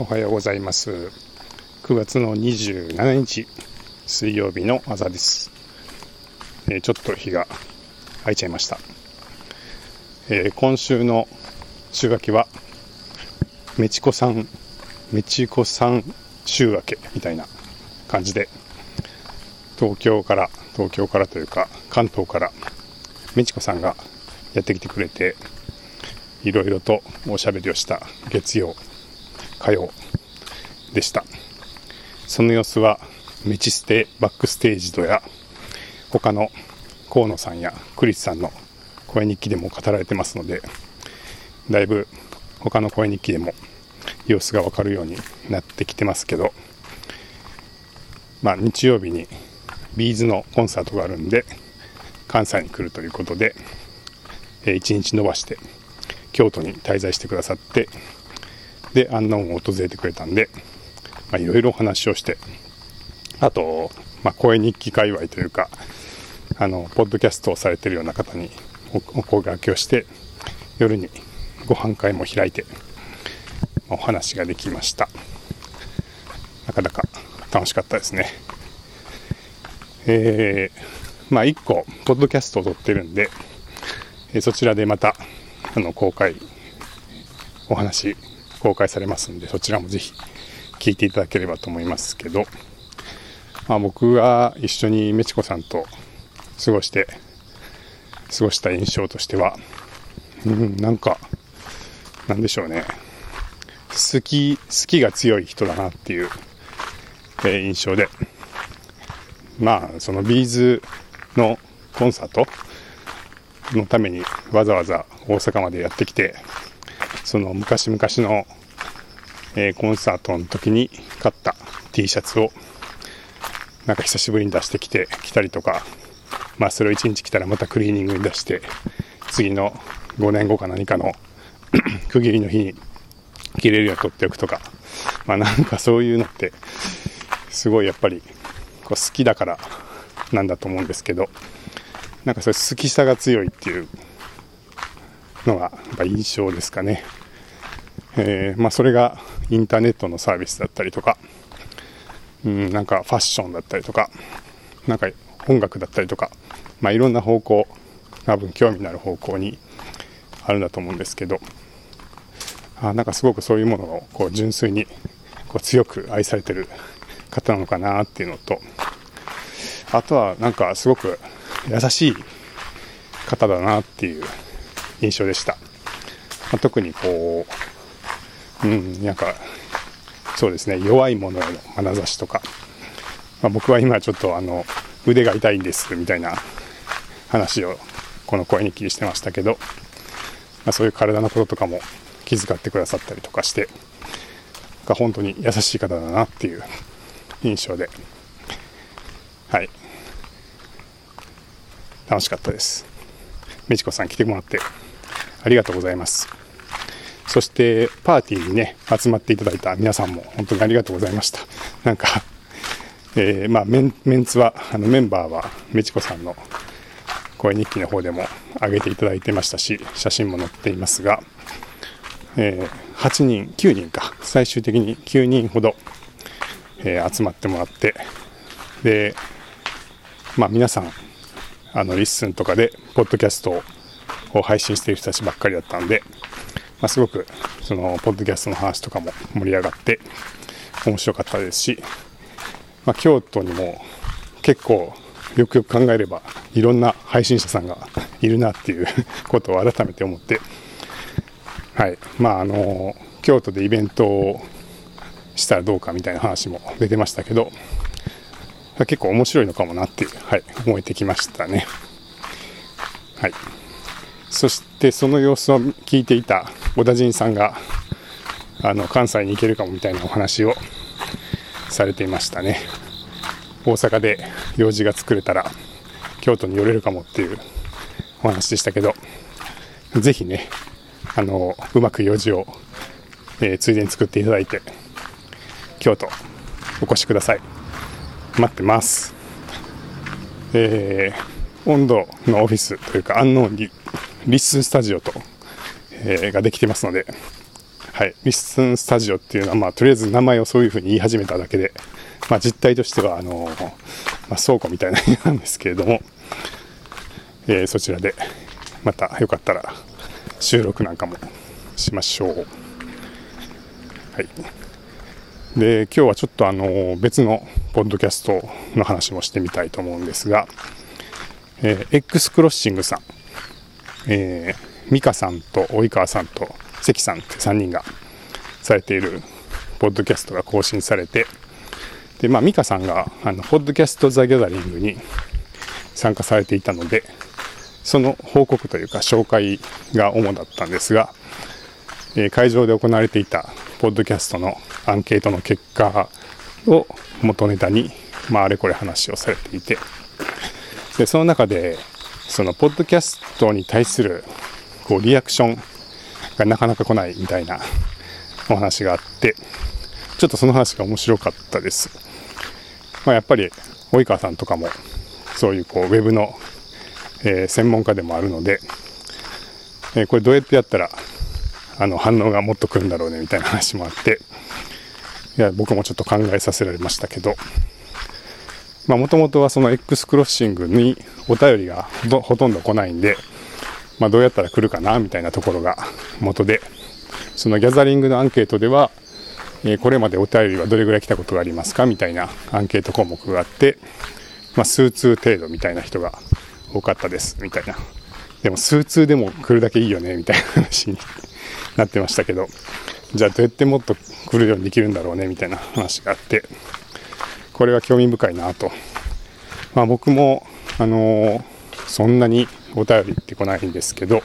おはようございます。9月の27日水曜日の朝です、えー、ちょっと日が空いちゃいました、えー、今週の週明けはメチコさんメチコさん週明けみたいな感じで東京から東京からというか関東からメチコさんがやってきてくれていろいろとおしゃべりをした月曜火曜でした。その様子はメチステバックステージとや他の河野さんやクリスさんの声日記でも語られてますのでだいぶ他の声日記でも様子がわかるようになってきてますけどまあ日曜日にビーズのコンサートがあるんで関西に来るということで、え、1日延ばして京都に滞在してくださってでアンノンを訪れてくれたんでまあいろいろお話をしてあと、まあ、声日記界隈というかあのポッドキャストをされてるような方にお声がけをして夜にご飯会も開いてお話ができました。なかなか楽しかったですね。えー、まあ1個ポッドキャストを撮ってるんで、えそちらでまたあの公開お話公開されますんでそちらもぜひ聞いていただければと思いますけど、まあ、僕が一緒にメチコさんと過ごして過ごした印象としてはうんなんかなんでしょうね。好き好きが強い人だなっていう、えー、印象で。まあそのビーズのコンサートのためにわざわざ大阪までやってきて、その昔々の、えー、コンサートの時に買った T シャツを、なんか久しぶりに出してきて、着たりとか、まあそれを1日着たらまたクリーニングに出して、次の5年後か何かの 区切りの日に着れるように取っておくとか、まあなんかそういうのって、すごいやっぱりこう好きだからなんだと思うんですけど、なんかそういう好きさが強いっていうのが印象ですかね。えー、まあ、それがインターネットのサービスだったりとか、うん、なんかファッションだったりとか、なんか音楽だったりとか、まあ、いろんな方向、多分興味のある方向にあるんだと思うんですけど、あなんかすごくそういうものをこう純粋にこう強く愛されてる方なのかなっていうのと、あとはなんかすごく優しい方だなっていう印象でした。まあ、特にこう、うん、なんか、そうですね、弱いものへの眼差しとか、まあ、僕は今ちょっとあの、腕が痛いんですみたいな話をこの声に記してましたけど、まあ、そういう体のこととかも気遣ってくださったりとかして、が本当に優しい方だなっていう印象で、はい、楽しかったです。美智子さん来てもらって。ありがとうございます。そしてパーティーにね、集まっていただいた皆さんも本当にありがとうございました。なんか、えー、まあメン、メンツは、あのメンバーは美智子さんの声日記の方でも上げていただいてましたし、写真も載っていますが、えー、8人、9人か、最終的に9人ほど、えー、集まってもらって、で、まあ皆さん、あの LISTEN とかでポッドキャストを配信している人たちばっかりだったんで、まあ、すごくそのポッドキャストの話とかも盛り上がって面白かったですし、まあ、京都にも結構よくよく考えればいろんな配信者さんがいるなっていう ことを改めて思って、はいまあ、あの京都でイベントをしたらどうかみたいな話も出てましたけど結構面白いのかもなっていう、はい、思えてきましたね。はい。そしてその様子を聞いていた小田陣さんが、あの、関西に行けるかもみたいなお話をされていましたね。大阪で用事が作れたら、京都に寄れるかもっていうお話でしたけど、ぜひね、あの、うまく用事を、えー、ついでに作っていただいて、京都お越しください。待ってます。えー、温度のオフィスというか、安納リリッスンスタジオと、えー、ができてますので、はい、リッスンスタジオっていうのは、まあ、とりあえず名前をそういうふうに言い始めただけで、まあ、実態としては、あのまあ、倉庫みたいな家なんですけれども、えー、そちらで、またよかったら収録なんかもしましょう。はい。で、今日はちょっとあの、別のポッドキャストの話もしてみたいと思うんですが、えー、X クロッシングさん、えー、美香さんと及川さんと関さんって3人がされているポッドキャストが更新されて、で、まあ、美香さんが、あの、ポッドキャストザ・ギャザリングに参加されていたので、その報告というか紹介が主だったんですが、えー、会場で行われていたポッドキャストのアンケートの結果を元ネタに、まあ、あれこれ話をされていてでその中でそのポッドキャストに対するこうリアクションがなかなか来ないみたいなお話があってちょっとその話が面白かったです、まあ、やっぱり及川さんとかもそういうこうウェブの、えー、専門家でもあるので、えー、これどうやってやったらあの反応がもっと来るんだろうねみたいな話もあっていや僕もちょっと考えさせられましたけどもともとはその X クロッシングにお便りがほとんど来ないんで、まあ、どうやったら来るかなみたいなところが元でそのギャザリングのアンケートでは、え、これまでお便りはどれぐらい来たことがありますかみたいなアンケート項目があって、まあ、数通程度みたいな人が多かったですみたいな。でも数通でも来るだけいいよねみたいな話になってましたけど、じゃあどうやってもっと来るようにできるんだろうねみたいな話があって、これは興味深いなと。まあ僕も、あの、そんなにお便りってこないんですけど、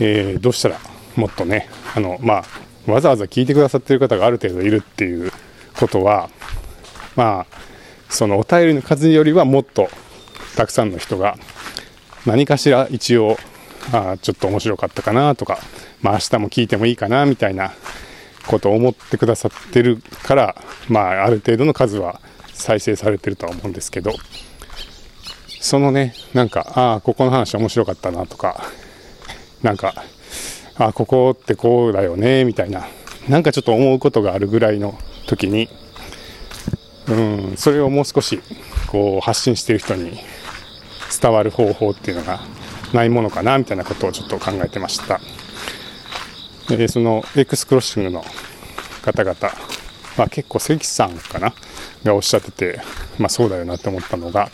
えー、どうしたらもっとね、あの、まあ、わざわざ聞いてくださってる方がある程度いるっていうことは、まあ、そのお便りの数よりはもっとたくさんの人が何かしら一応あちょっと面白かったかなとか、まあ、明日も聞いてもいいかなみたいなことを思ってくださってるから、まあ、ある程度の数は再生されてるとは思うんですけどそのねなんかああここの話面白かったなとかなんかああここってこうだよねみたいななんかちょっと思うことがあるぐらいの時にうんそれをもう少しこう発信してる人に伝わる方法っていうのがないものかなみたいなことをちょっと考えてました。でその X クロッシングの方々、まあ、結構関さんかながおっしゃってて、まあ、そうだよなって思ったのが、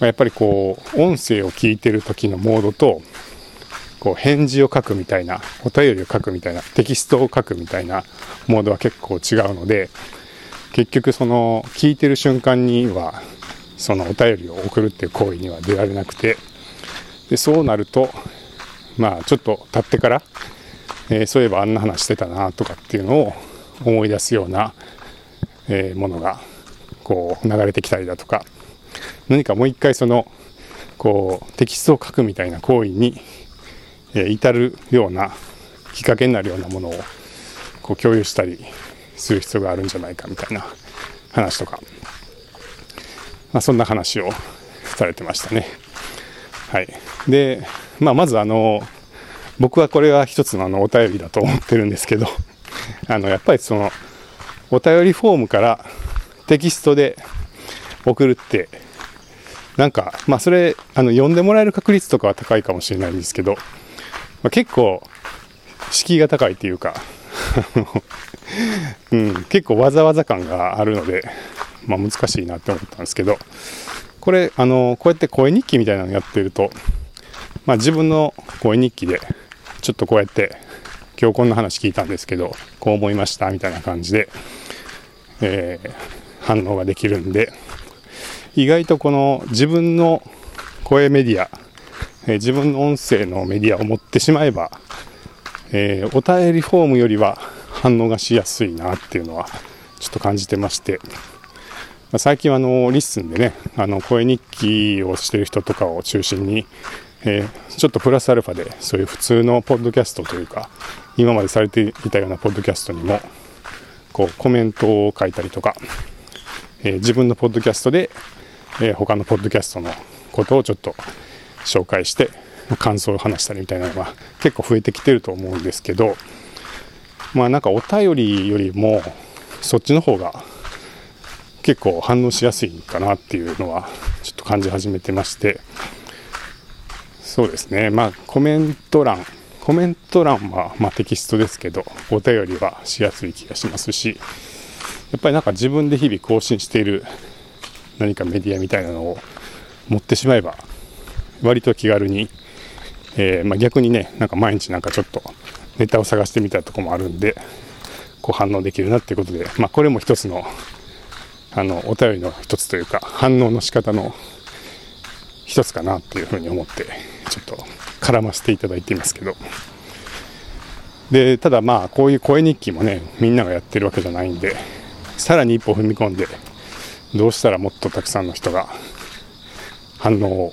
ま、やっぱりこう音声を聞いてる時のモードとこう返事を書くみたいなお便りを書くみたいなテキストを書くみたいなモードは結構違うので結局その聞いてる瞬間にはそのお便りを送るっていう行為には出られなくてでそうなるとまあちょっと経ってから、えー、そういえばあんな話してたなとかっていうのを思い出すような、えー、ものがこう流れてきたりだとか何かもう一回そのこうテキストを書くみたいな行為に、えー、至るようなきっかけになるようなものをこう共有したりする必要があるんじゃないかみたいな話とか、まあ、そんな話をされてましたね。はい。で、まあ、まずあの、僕はこれは一つのあのお便りだと思ってるんですけど、あの、やっぱりその、お便りフォームからテキストで送るって、なんか、まあ、それ、あの、読んでもらえる確率とかは高いかもしれないんですけど、まあ、結構、敷居が高いっていうか うん、結構わざわざ感があるので、まあ、難しいなって思ったんですけど、これ、あの、こうやって声日記みたいなのやってると、まあ自分の声日記で、ちょっとこうやって、今日こんな話聞いたんですけど、こう思いましたみたいな感じで、えー、反応ができるんで、意外とこの自分の声メディア、えー、自分の音声のメディアを持ってしまえば、えー、お便りフォームよりは反応がしやすいなっていうのはちょっと感じてまして、まあ、最近はあの LISTEN でねあの声日記をしてる人とかを中心に、えー、ちょっとプラスアルファでそういう普通のポッドキャストというか今までされていたようなポッドキャストにもこうコメントを書いたりとか、えー、自分のポッドキャストで、えー、他のポッドキャストのことをちょっと紹介して、感想を話したりみたいなのが結構増えてきてると思うんですけどまあなんかお便りよりもそっちの方が結構反応しやすいかなっていうのはちょっと感じ始めてましてそうですね。まあコメント欄。コメント欄はまテキストですけどお便りはしやすい気がしますしやっぱりなんか自分で日々更新している何かメディアみたいなのを持ってしまえば割と気軽に、えー、まあ、逆にねなんか毎日なんかちょっとネタを探してみたとこもあるんでこう反応できるなっていうことで、まあ、これも一つのあのお便りの一つというか反応の仕方の一つかなっていうふうに思ってちょっと絡ませていただいていますけど。でただまあこういう声日記もねみんながやってるわけじゃないんでさらに一歩踏み込んでどうしたらもっとたくさんの人が反応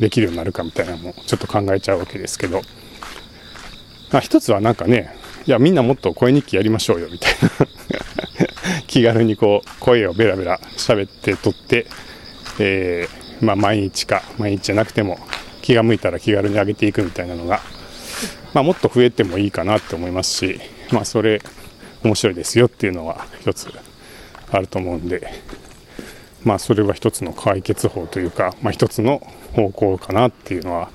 できるようになるかみたいなのもちょっと考えちゃうわけですけど、まあ、一つはなんかねいやみんなもっと声日記やりましょうよみたいな。気軽にこう声をベラベラ喋って撮って、えー、まあ、毎日か毎日じゃなくても気が向いたら気軽に上げていくみたいなのが、まあ、もっと増えてもいいかなって思いますし、まあ、それ面白いですよっていうのは一つあると思うんで、まあ、それは一つの解決法というか、まあ、一つの方向かなっていうのは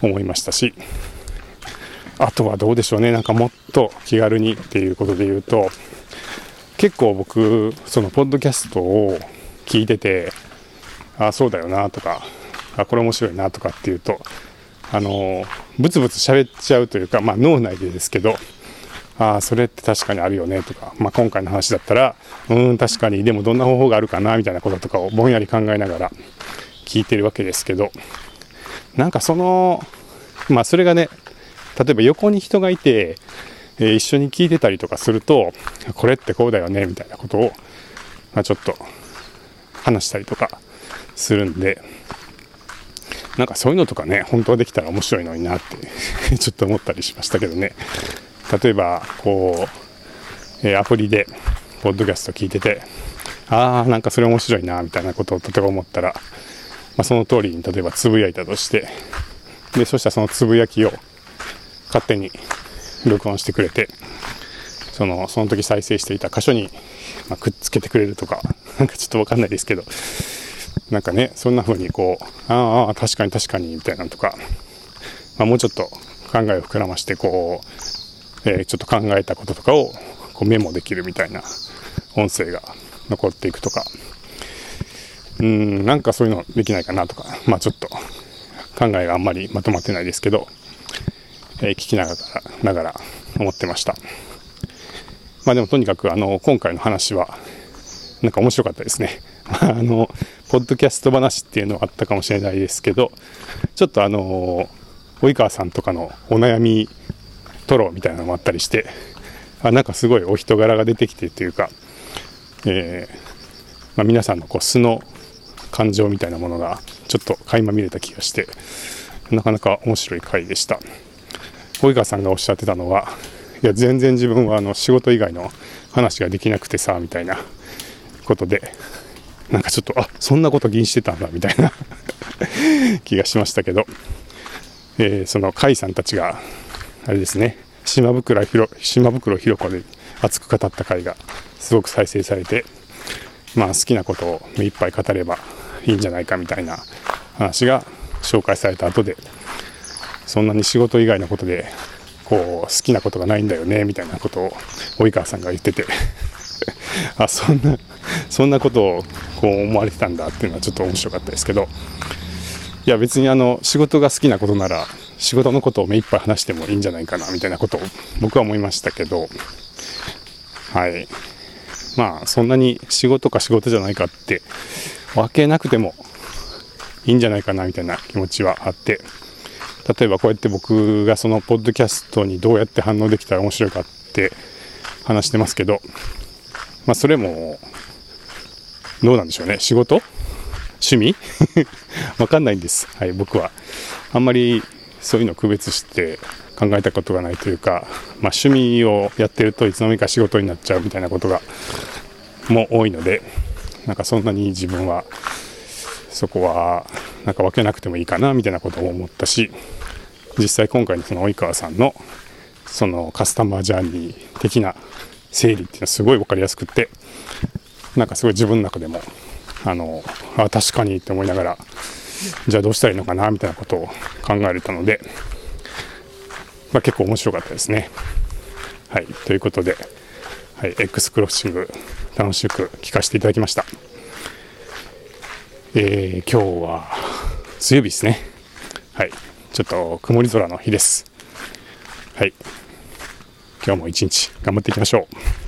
思いましたしあとはどうでしょうね。なんかもっと気軽にっていうことで言うと結構僕そのポッドキャストを聞いててあそうだよなとかあこれ面白いなとかっていうとあのブツブツ喋っちゃうというか、まあ、脳内でですけどああそれって確かにあるよねとか、まあ、今回の話だったらうん確かにでもどんな方法があるかなみたいなこととかをぼんやり考えながら聞いてるわけですけどなんかそのまあそれがね例えば横に人がいて、えー、一緒に聞いてたりとかするとこれってこうだよねみたいなことを、まあ、ちょっと話したりとかするんでなんかそういうのとかね本当はできたら面白いのになって ちょっと思ったりしましたけどね。例えばこう、えー、アプリでポッドキャスト聞いててああなんかそれ面白いなみたいなことを例えば思ったら、まあ、その通りに例えばつぶやいたとしてでそしたらそのつぶやきを勝手に録音してくれてそのその時再生していた箇所に、まあ、くっつけてくれるとかなんかちょっと分かんないですけどなんかねそんな風にこうああ確かに確かにみたいなのとか、まあ、もうちょっと考えを膨らましてこう、えー、ちょっと考えたこととかをこうメモできるみたいな音声が残っていくとか。うんなんかそういうのできないかなとかまあちょっと考えがあんまりまとまってないですけど、えー、聞きながらながら思ってました。まあでもとにかくあの今回の話はなんか面白かったですね。あのポッドキャスト話っていうのはあったかもしれないですけどちょっとあの及川さんとかのお悩みトロみたいなのもあったりしてあなんかすごいお人柄が出てきてというか、えー、まあ、皆さんのこう素の感情みたいなものがちょっと垣間見れた気がしてなかなか面白い回でした。及川さんがおっしゃってたのはいや全然自分はあの仕事以外の話ができなくてさみたいなことでなんかちょっとあそんなこと気にしてたんだみたいな。気がしましたけど、えー、その甲斐さんたちがあれですね。島袋ひろ島袋ひろ子で熱く語った回がすごく再生されてまあ好きなことを目いっぱい語ればいいんじゃないかみたいな話が紹介された後でそんなに仕事以外のことでこう好きなことがないんだよねみたいなことを及川さんが言ってて。あそんな そんなことをこう思われてたんだっていうのはちょっと面白かったですけど。いや別にあの仕事が好きなことなら仕事のことを目いっぱい話してもいいんじゃないかなみたいなことを僕は思いましたけど。はい。まあそんなに仕事か仕事じゃないかって分けなくてもいいんじゃないかなみたいな気持ちはあって。例えばこうやって僕がそのポッドキャストにどうやって反応できたら面白いかって話してますけど。まあそれもどうなんでしょうね仕事？趣味？わかんないんです。はい、僕は。あんまりそういうの区別して考えたことがないというか、まあ、趣味をやってるといつの間にか仕事になっちゃうみたいなことがも多いので、なんかそんなに自分はそこはなんか分けなくてもいいかなみたいなことを思ったし、実際今回のその及川さんのそのカスタマージャーニー的な整理っていうのはすごい分かりやすくてなんかすごい自分の中でもあのあ確かにって思いながらじゃあどうしたらいいのかなみたいなことを考えれたので、まあ、結構面白かったですね。はいということで、はい、X クロッシング楽しく聞かせていただきました。えー、今日は水曜日ですね。はい。ちょっと曇り空の日です。はい。今日も一日頑張っていきましょう。